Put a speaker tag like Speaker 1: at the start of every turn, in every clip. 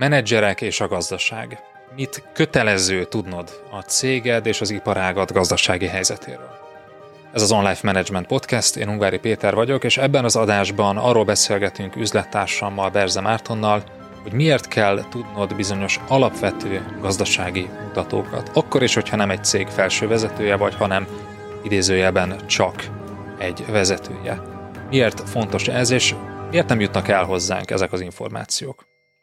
Speaker 1: Menedzserek és a gazdaság. Mit kötelező tudnod a céged és az iparágad gazdasági helyzetéről? Ez az Online Management Podcast, én Ungvári Péter vagyok, és ebben az adásban arról beszélgetünk üzlettársammal, Berze Mártonnal, hogy miért kell tudnod bizonyos alapvető gazdasági mutatókat. Akkor is, hogyha nem egy cég felső vezetője vagy, hanem idézőjelben csak egy vezetője. Miért fontos ez, és miért nem jutnak el hozzánk ezek az információk?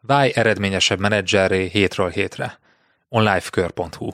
Speaker 1: Válj eredményesebb menedzserré hétről hétre. onlifekör.hu